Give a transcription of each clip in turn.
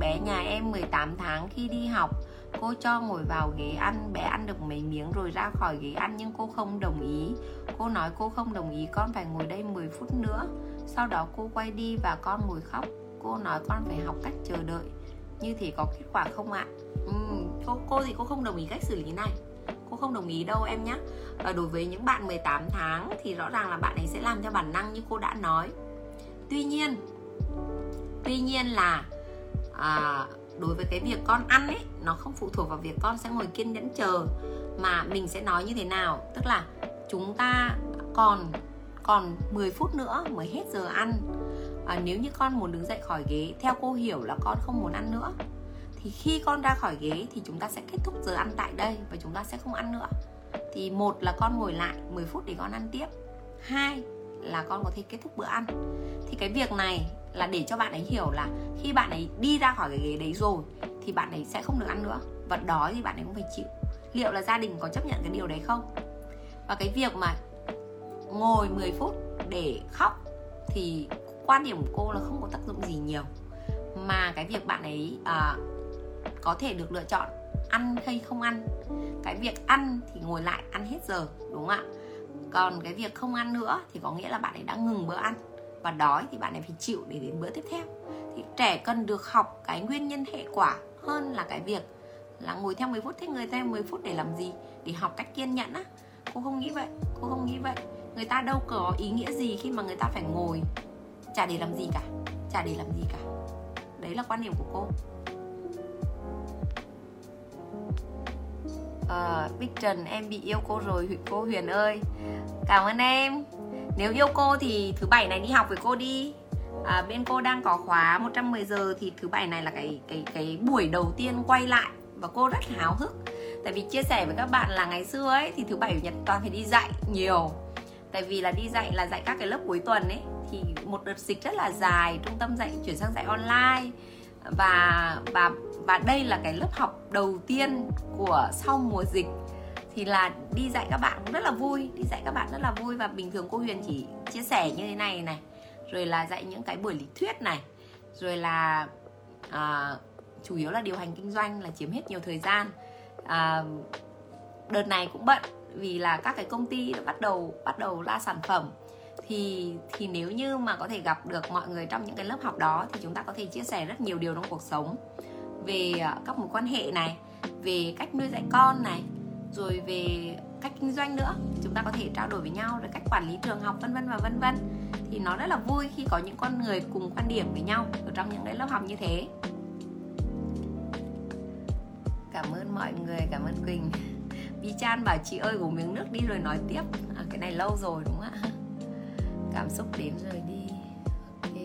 bé nhà em 18 tháng khi đi học. Cô cho ngồi vào ghế ăn, bé ăn được mấy miếng rồi ra khỏi ghế ăn nhưng cô không đồng ý. Cô nói cô không đồng ý, con phải ngồi đây 10 phút nữa. Sau đó cô quay đi và con ngồi khóc. Cô nói con phải học cách chờ đợi. Như thế có kết quả không ạ? Ừ, cô, cô thì cô không đồng ý cách xử lý này. Cô không đồng ý đâu em nhé Và đối với những bạn 18 tháng thì rõ ràng là bạn ấy sẽ làm theo bản năng như cô đã nói. Tuy nhiên Tuy nhiên là à, đối với cái việc con ăn ấy nó không phụ thuộc vào việc con sẽ ngồi kiên nhẫn chờ mà mình sẽ nói như thế nào? Tức là chúng ta còn còn 10 phút nữa mới hết giờ ăn. À, nếu như con muốn đứng dậy khỏi ghế theo cô hiểu là con không muốn ăn nữa thì khi con ra khỏi ghế thì chúng ta sẽ kết thúc giờ ăn tại đây và chúng ta sẽ không ăn nữa. Thì một là con ngồi lại 10 phút để con ăn tiếp hai là con có thể kết thúc bữa ăn. Thì cái việc này là để cho bạn ấy hiểu là khi bạn ấy đi ra khỏi cái ghế đấy rồi thì bạn ấy sẽ không được ăn nữa. Và đói thì bạn ấy cũng phải chịu. Liệu là gia đình có chấp nhận cái điều đấy không? Và cái việc mà ngồi 10 phút để khóc thì quan điểm của cô là không có tác dụng gì nhiều. Mà cái việc bạn ấy à, có thể được lựa chọn ăn hay không ăn. Cái việc ăn thì ngồi lại ăn hết giờ đúng không ạ? Còn cái việc không ăn nữa thì có nghĩa là bạn ấy đã ngừng bữa ăn và đói thì bạn ấy phải chịu để đến bữa tiếp theo. Thì trẻ cần được học cái nguyên nhân hệ quả hơn là cái việc là ngồi theo 10 phút thế người ta 10 phút để làm gì? Để học cách kiên nhẫn á. Cô không nghĩ vậy cô không nghĩ vậy. Người ta đâu có ý nghĩa gì khi mà người ta phải ngồi chả để làm gì cả chả để làm gì cả. Đấy là quan điểm của cô. À, Bích Trần em bị yêu cô rồi cô Huyền ơi. Cảm ơn em nếu yêu cô thì thứ bảy này đi học với cô đi. À, bên cô đang có khóa 110 giờ thì thứ bảy này là cái cái cái buổi đầu tiên quay lại và cô rất háo hức. Tại vì chia sẻ với các bạn là ngày xưa ấy thì thứ bảy chủ nhật toàn phải đi dạy nhiều. Tại vì là đi dạy là dạy các cái lớp cuối tuần ấy thì một đợt dịch rất là dài trung tâm dạy chuyển sang dạy online. Và và và đây là cái lớp học đầu tiên của sau mùa dịch thì là đi dạy các bạn cũng rất là vui đi dạy các bạn rất là vui. Và bình thường cô Huyền chỉ chia sẻ như thế này này rồi là dạy những cái buổi lý thuyết này rồi là à, chủ yếu là điều hành kinh doanh là chiếm hết nhiều thời gian. À, đợt này cũng bận vì là các cái công ty đã bắt đầu bắt đầu ra sản phẩm. Thì thì nếu như mà có thể gặp được mọi người trong những cái lớp học đó thì chúng ta có thể chia sẻ rất nhiều điều trong cuộc sống về à, các mối quan hệ này về cách nuôi dạy con này rồi về cách kinh doanh nữa chúng ta có thể trao đổi với nhau rồi cách quản lý trường học vân vân và vân vân. Thì nó rất là vui khi có những con người cùng quan điểm với nhau ở trong những cái lớp học như thế. Cảm ơn mọi người cảm ơn quỳnh. Bi Chan bảo chị ơi uống miếng nước đi rồi nói tiếp. À, cái này lâu rồi đúng không ạ? Cảm xúc đến rồi đi. Ok.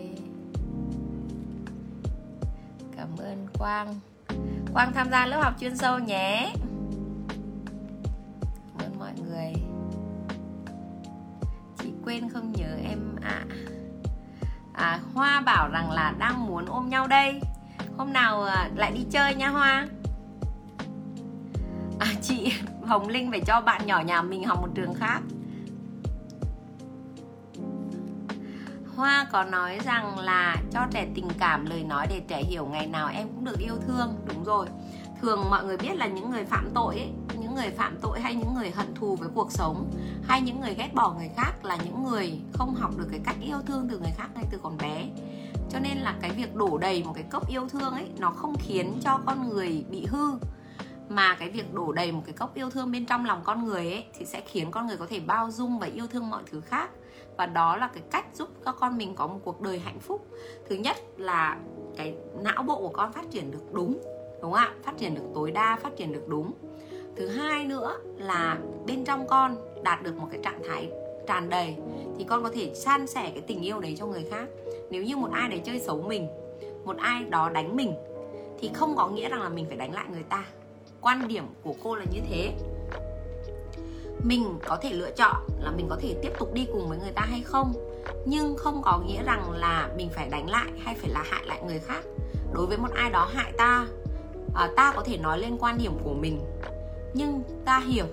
Cảm ơn quang. Quang tham gia lớp học chuyên sâu nhé. Nhau đây. Hôm nào ờ, lại đi chơi nha hoa. À chị hồng linh phải cho bạn nhỏ nhà mình học một trường khác. Hoa có nói rằng là cho trẻ tình cảm lời nói để trẻ hiểu ngày nào em cũng được yêu thương. Đúng rồi. Thường mọi người biết là những người phạm tội ấy, Những người phạm tội hay những người hận thù với cuộc sống Hay những người ghét bỏ người khác là những người không học được cái cách yêu thương từ người khác ngay từ còn bé. Cho nên là cái việc đổ đầy một cái cốc yêu thương ấy, Nó không khiến cho con người bị hư. Mà cái việc đổ đầy một cái cốc yêu thương bên trong lòng con người ấy, thì sẽ khiến con người có thể bao dung và yêu thương mọi thứ khác. Và đó là cái cách giúp các con mình có một cuộc đời hạnh phúc. Thứ nhất là cái não bộ của con phát triển được đúng đúng không ạ? Phát triển được tối đa, phát triển được đúng. Thứ hai nữa là bên trong con đạt được một cái trạng thái tràn đầy, thì con có thể san sẻ cái tình yêu đấy cho người khác nếu như một ai đấy chơi xấu mình một ai đó đánh mình thì không có nghĩa rằng là mình phải đánh lại người ta. Quan điểm của cô là như thế. Mình có thể lựa chọn là mình có thể tiếp tục đi cùng với người ta hay không nhưng không có nghĩa rằng là mình phải đánh lại hay phải là hại lại người khác. Đối với một ai đó hại ta à, ta có thể nói lên quan điểm của mình nhưng ta hiểu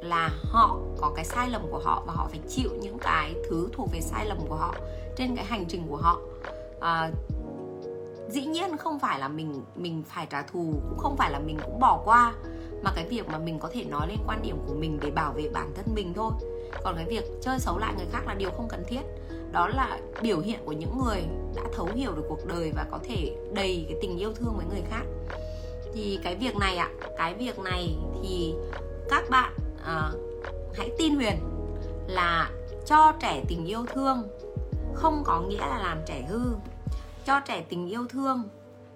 là họ có cái sai lầm của họ và họ phải chịu những cái thứ thuộc về sai lầm của họ trên cái hành trình của họ. À, dĩ nhiên không phải là mình mình phải trả thù cũng không phải là mình cũng bỏ qua mà cái việc mà mình có thể nói lên quan điểm của mình để bảo vệ bản thân mình thôi. Còn cái việc chơi xấu lại người khác là điều không cần thiết. Đó là biểu hiện của những người đã thấu hiểu được cuộc đời và có thể đầy cái tình yêu thương với người khác. Thì cái việc này ạ à, cái việc này thì các bạn à, hãy tin huyền là cho trẻ tình yêu thương không có nghĩa là làm trẻ hư. Cho trẻ tình yêu thương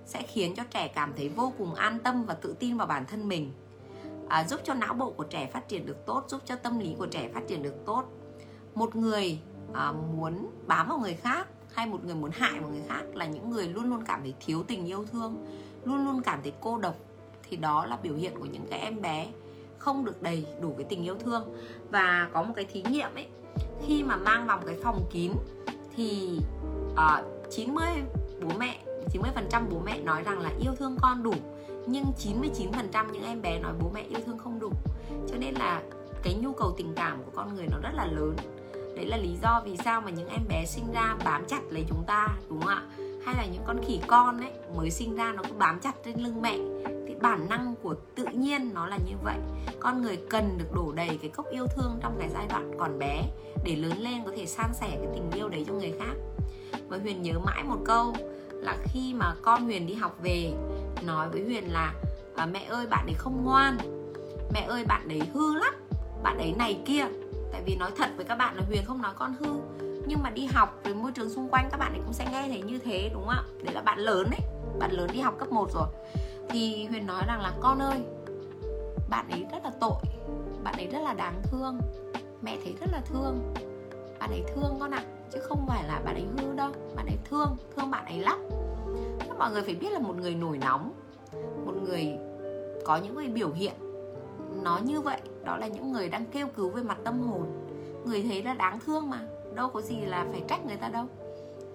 sẽ khiến cho trẻ cảm thấy vô cùng an tâm và tự tin vào bản thân mình. À, giúp cho não bộ của trẻ phát triển được tốt giúp cho tâm lý của trẻ phát triển được tốt. Một người à, muốn bám vào người khác hay một người muốn hại một người khác là những người luôn luôn cảm thấy thiếu tình yêu thương luôn luôn cảm thấy cô độc thì đó là biểu hiện của những cái em bé không được đầy đủ cái tình yêu thương. Và có một cái thí nghiệm ấy khi mà mang vào một cái phòng kín thì ờ, uh, 90 bố mẹ 90% bố mẹ nói rằng là yêu thương con đủ nhưng 99% những em bé nói bố mẹ yêu thương không đủ. Cho nên là cái nhu cầu tình cảm của con người nó rất là lớn. Đấy là lý do vì sao mà những em bé sinh ra bám chặt lấy chúng ta đúng không ạ? Hay là những con khỉ con ấy mới sinh ra nó cứ bám chặt trên lưng mẹ bản năng của tự nhiên nó là như vậy. Con người cần được đổ đầy cái cốc yêu thương trong cái giai đoạn còn bé để lớn lên có thể san sẻ cái tình yêu đấy cho người khác. Và huyền nhớ mãi một câu là khi mà con huyền đi học về nói với huyền là à, mẹ ơi bạn ấy không ngoan. Mẹ ơi bạn ấy hư lắm. Bạn ấy này kia. Tại vì nói thật với các bạn là huyền không nói con hư nhưng mà đi học với môi trường xung quanh các bạn ấy cũng sẽ nghe thấy như thế đúng không ạ? Đấy là bạn lớn ấy bạn lớn đi học cấp 1 rồi. Thì huyền nói rằng là con ơi bạn ấy rất là tội bạn ấy rất là đáng thương mẹ thấy rất là thương. Bạn ấy thương con ạ à, chứ không phải là bạn ấy hư đâu. Bạn ấy thương thương bạn ấy lắm. Thế mọi người phải biết là một người nổi nóng một người có những cái biểu hiện nó như vậy đó là những người đang kêu cứu về mặt tâm hồn. Người thấy là đáng thương mà đâu có gì là phải trách người ta đâu.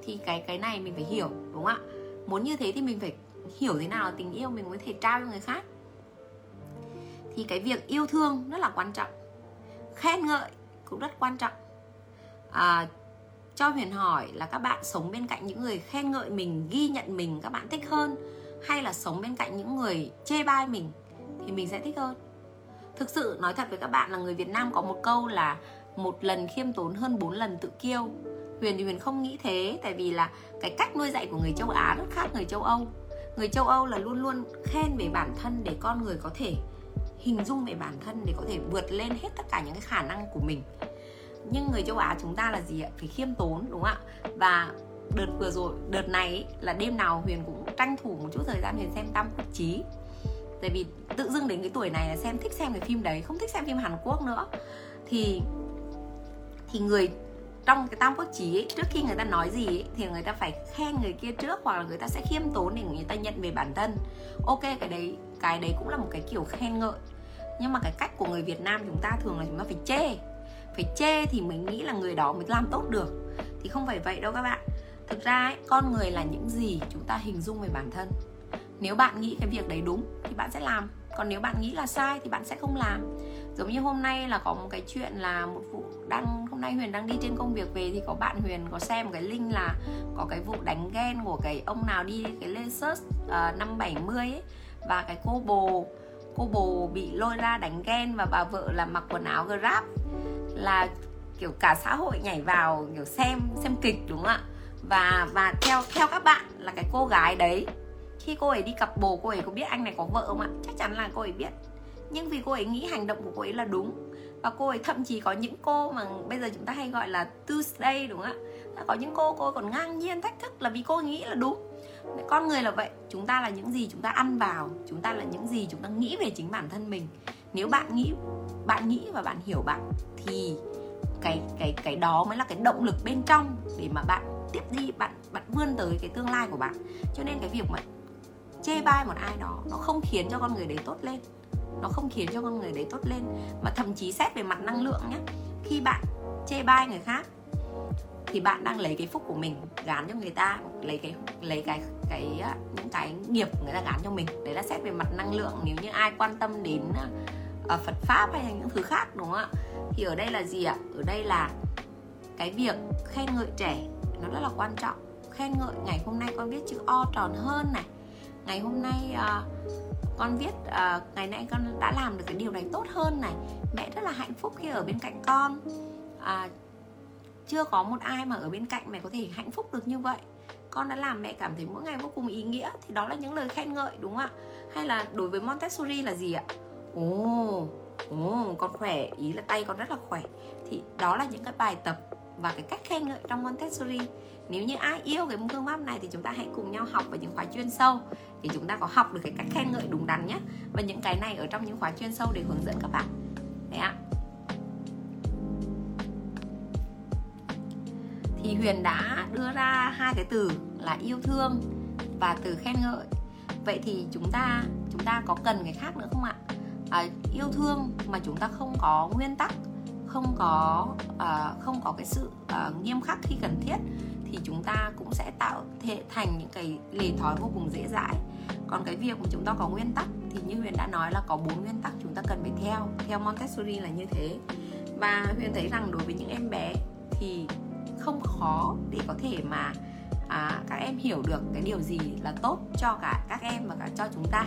Thì cái cái này mình phải hiểu đúng không ạ? Muốn như thế thì mình phải hiểu thế nào là tình yêu mình mới thể trao cho người khác. Thì cái việc yêu thương rất là quan trọng khen ngợi cũng rất quan trọng. À, cho huyền hỏi là các bạn sống bên cạnh những người khen ngợi mình ghi nhận mình các bạn thích hơn hay là sống bên cạnh những người chê bai mình thì mình sẽ thích hơn? Thực sự nói thật với các bạn là người việt nam có một câu là một lần khiêm tốn hơn bốn lần tự kiêu. Huyền thì huyền không nghĩ thế, tại vì là cái cách nuôi dạy của người châu á rất khác người châu âu. Người châu âu là luôn luôn khen về bản thân để con người có thể hình dung về bản thân, để có thể vượt lên hết tất cả những cái khả năng của mình. Nhưng người châu Á chúng ta là gì ạ? Phải khiêm tốn, đúng không ạ? Và đợt vừa rồi, đợt này là đêm nào Huyền cũng tranh thủ một chút thời gian Huyền xem Tam Quốc Chí. Tại vì tự dưng đến cái tuổi này là xem, thích xem cái phim đấy, không thích xem phim Hàn Quốc nữa. Thì thì người trong cái tam quốc chí ấy, trước khi người ta nói gì ấy, thì người ta phải khen người kia trước hoặc là người ta sẽ khiêm tốn để người ta nhận về bản thân. Ok cái đấy cái đấy cũng là một cái kiểu khen ngợi. Nhưng mà cái cách của người Việt Nam chúng ta thường là chúng ta phải chê. Phải chê thì mình nghĩ là người đó mới làm tốt được. Thì không phải vậy đâu các bạn. Thực ra ấy, con người là những gì chúng ta hình dung về bản thân. Nếu bạn nghĩ cái việc đấy đúng thì bạn sẽ làm. Còn nếu bạn nghĩ là sai thì bạn sẽ không làm giống như hôm nay là có một cái chuyện là một vụ đang hôm nay huyền đang đi trên công việc về thì có bạn huyền có xem một cái link là có cái vụ đánh ghen của cái ông nào đi cái Lexus uh, ờ, năm 70 ấy và cái cô bồ cô bồ bị lôi ra đánh ghen và bà vợ là mặc quần áo grab là kiểu cả xã hội nhảy vào kiểu xem xem kịch đúng không ạ? Và và theo theo các bạn là cái cô gái đấy khi cô ấy đi cặp bồ cô ấy có biết anh này có vợ không ạ? Chắc chắn là cô ấy biết nhưng vì cô ấy nghĩ hành động của cô ấy là đúng. Và cô ấy thậm chí có những cô mà bây giờ chúng ta hay gọi là Tuesday, đúng không ạ? Có những cô cô ấy còn ngang nhiên thách thức là vì cô ấy nghĩ là đúng. Con người là vậy. Chúng ta là những gì chúng ta ăn vào. Chúng ta là những gì chúng ta nghĩ về chính bản thân mình. Nếu bạn nghĩ bạn nghĩ và bạn hiểu bạn, thì cái cái cái đó mới là cái động lực bên trong để mà bạn tiếp đi, bạn bạn vươn tới cái tương lai của bạn. Cho nên cái việc mà chê bai một ai đó, nó không khiến cho con người đấy tốt lên nó không khiến cho con người đấy tốt lên mà thậm chí xét về mặt năng lượng nhé khi bạn chê bai người khác thì bạn đang lấy cái phúc của mình gán cho người ta lấy cái lấy cái cái những cái nghiệp người ta gán cho mình. Đấy là xét về mặt năng lượng nếu như ai quan tâm đến uh, Phật pháp hay là những thứ khác đúng không ạ? Thì ở đây là gì ạ? Ở đây là cái việc khen ngợi trẻ nó rất là quan trọng. Khen ngợi ngày hôm nay con biết chữ o tròn hơn này. Ngày hôm nay uh, con viết uh, ờ, ngày nay con đã làm được cái điều này tốt hơn này. Mẹ rất là hạnh phúc khi ở bên cạnh con. Uh, chưa có một ai mà ở bên cạnh mẹ có thể hạnh phúc được như vậy. Con đã làm mẹ cảm thấy mỗi ngày vô cùng ý nghĩa thì đó là những lời khen ngợi đúng không ạ? Hay là đối với Montessori là gì ạ? Ồ ồ con khỏe ý là tay con rất là khỏe. Thì đó là những cái bài tập và cái cách khen ngợi trong Montessori. Nếu như ai yêu cái phương pháp này thì chúng ta hãy cùng nhau học vào những khóa chuyên sâu thì chúng ta có học được cái cách khen ngợi đúng đắn nhé và những cái này ở trong những khóa chuyên sâu để hướng dẫn các bạn. Đấy ạ. Thì Huyền đã đưa ra hai cái từ là yêu thương và từ khen ngợi. Vậy thì chúng ta chúng ta có cần cái khác nữa không ạ? À, yêu thương mà chúng ta không có nguyên tắc không có uh, không có cái sự uh, nghiêm khắc khi cần thiết thì chúng ta cũng sẽ tạo thể thành những cái lề thói vô cùng dễ dãi. Còn cái việc mà chúng ta có nguyên tắc thì như huyền đã nói là có bốn nguyên tắc chúng ta cần phải theo theo montessori là như thế. Và huyền thấy rằng đối với những em bé thì không khó để có thể mà à, các em hiểu được cái điều gì là tốt cho cả các em và cả cho chúng ta.